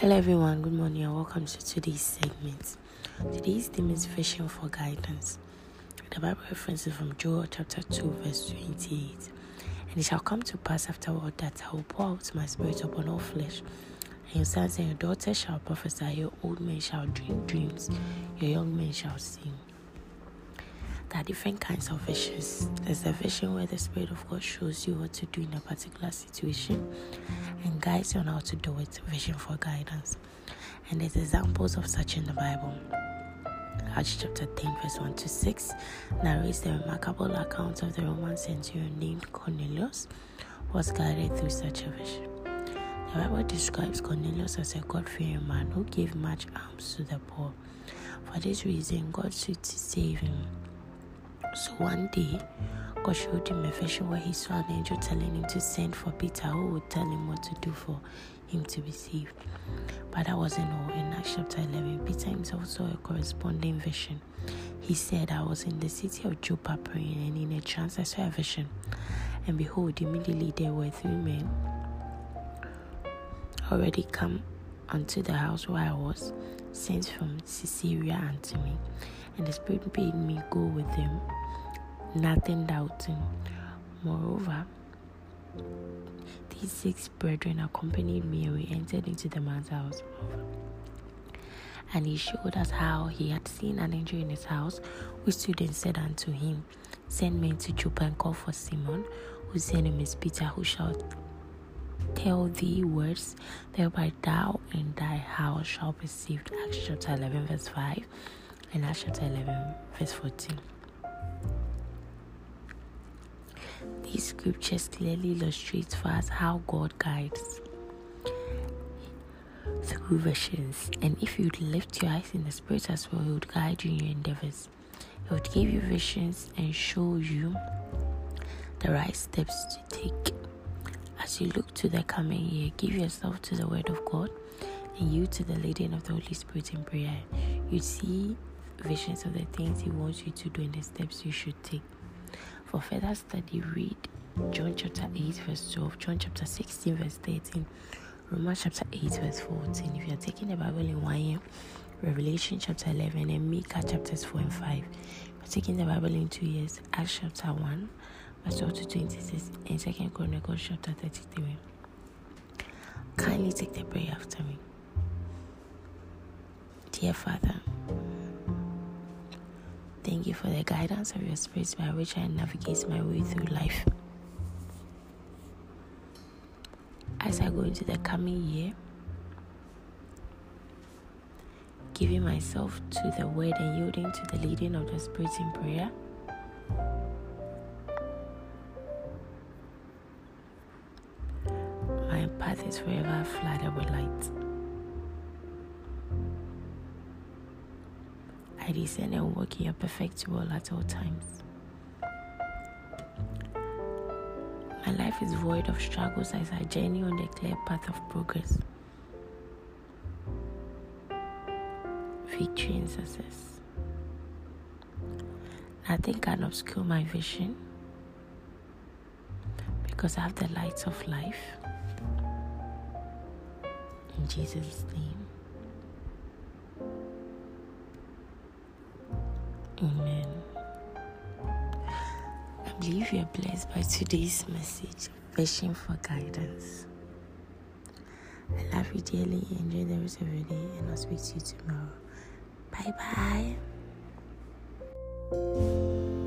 Hello, everyone. Good morning and welcome to today's segment. Today's theme is visions for guidance. The Bible reference is from Joel chapter 2, verse 28. And it shall come to pass afterward that I will pour out my spirit upon all flesh. And your sons and your daughters shall prophesy, your old men shall dream dreams, your young men shall sing. There are different kinds of visions. There's a vision where the Spirit of God shows you what to do in a particular situation and guides you on how to do it, vision for guidance. And there's examples of such in the Bible. Acts chapter 10, verse 1 to 6 narrates the remarkable account of the Roman centurion named Cornelius was guided through such a vision. The Bible describes Cornelius as a God fearing man who gave much alms to the poor. For this reason, God sought to save him so one day, God showed him a vision where he saw an angel telling him to send for Peter, who would tell him what to do for him to be saved. But that wasn't all. Oh, in Acts chapter 11, Peter himself saw a corresponding vision. He said, I was in the city of Joppa praying, and in a trance I saw a vision. And behold, immediately there were three men already come unto the house where I was, sent from Caesarea unto me. And the Spirit bade me go with them nothing doubting. Moreover, these six brethren accompanied me and we entered into the man's house. And he showed us how he had seen an angel in his house, who stood and said unto him, Send men to Joppa and call for Simon, whose name is Peter, who shall tell thee words, thereby thou and thy house shall be saved. Acts chapter 11, verse 5, and Acts chapter 11, verse 14. These scriptures clearly illustrate for us how God guides through visions. And if you'd lift your eyes in the spirit as well, He would guide you in your endeavors. He would give you visions and show you the right steps to take. As you look to the coming year, give yourself to the Word of God and you to the leading of the Holy Spirit in prayer. You see visions of the things He wants you to do and the steps you should take. For further study, read John chapter 8, verse 12, John chapter 16, verse 13, Romans chapter 8, verse 14. If you're taking the Bible in one year, Revelation chapter 11, and Micah chapters 4 and 5. If you're taking the Bible in two years, Acts chapter 1, verse 12 to 26, in Second Chronicles chapter 33. Kindly take the prayer after me. Dear Father, Thank you for the guidance of your spirit by which I navigate my way through life. As I go into the coming year, giving myself to the word and yielding to the leading of the Spirit in prayer. Path is forever flooded with light. I descend and walk in your perfect will at all times. My life is void of struggles as I journey on the clear path of progress, victory, and success. Nothing can obscure my vision because I have the light of life. In Jesus' name. Amen. I believe you are blessed by today's message, Visions for Guidance. I love you dearly. Enjoy the rest of your day, and I'll speak to you tomorrow. Bye bye.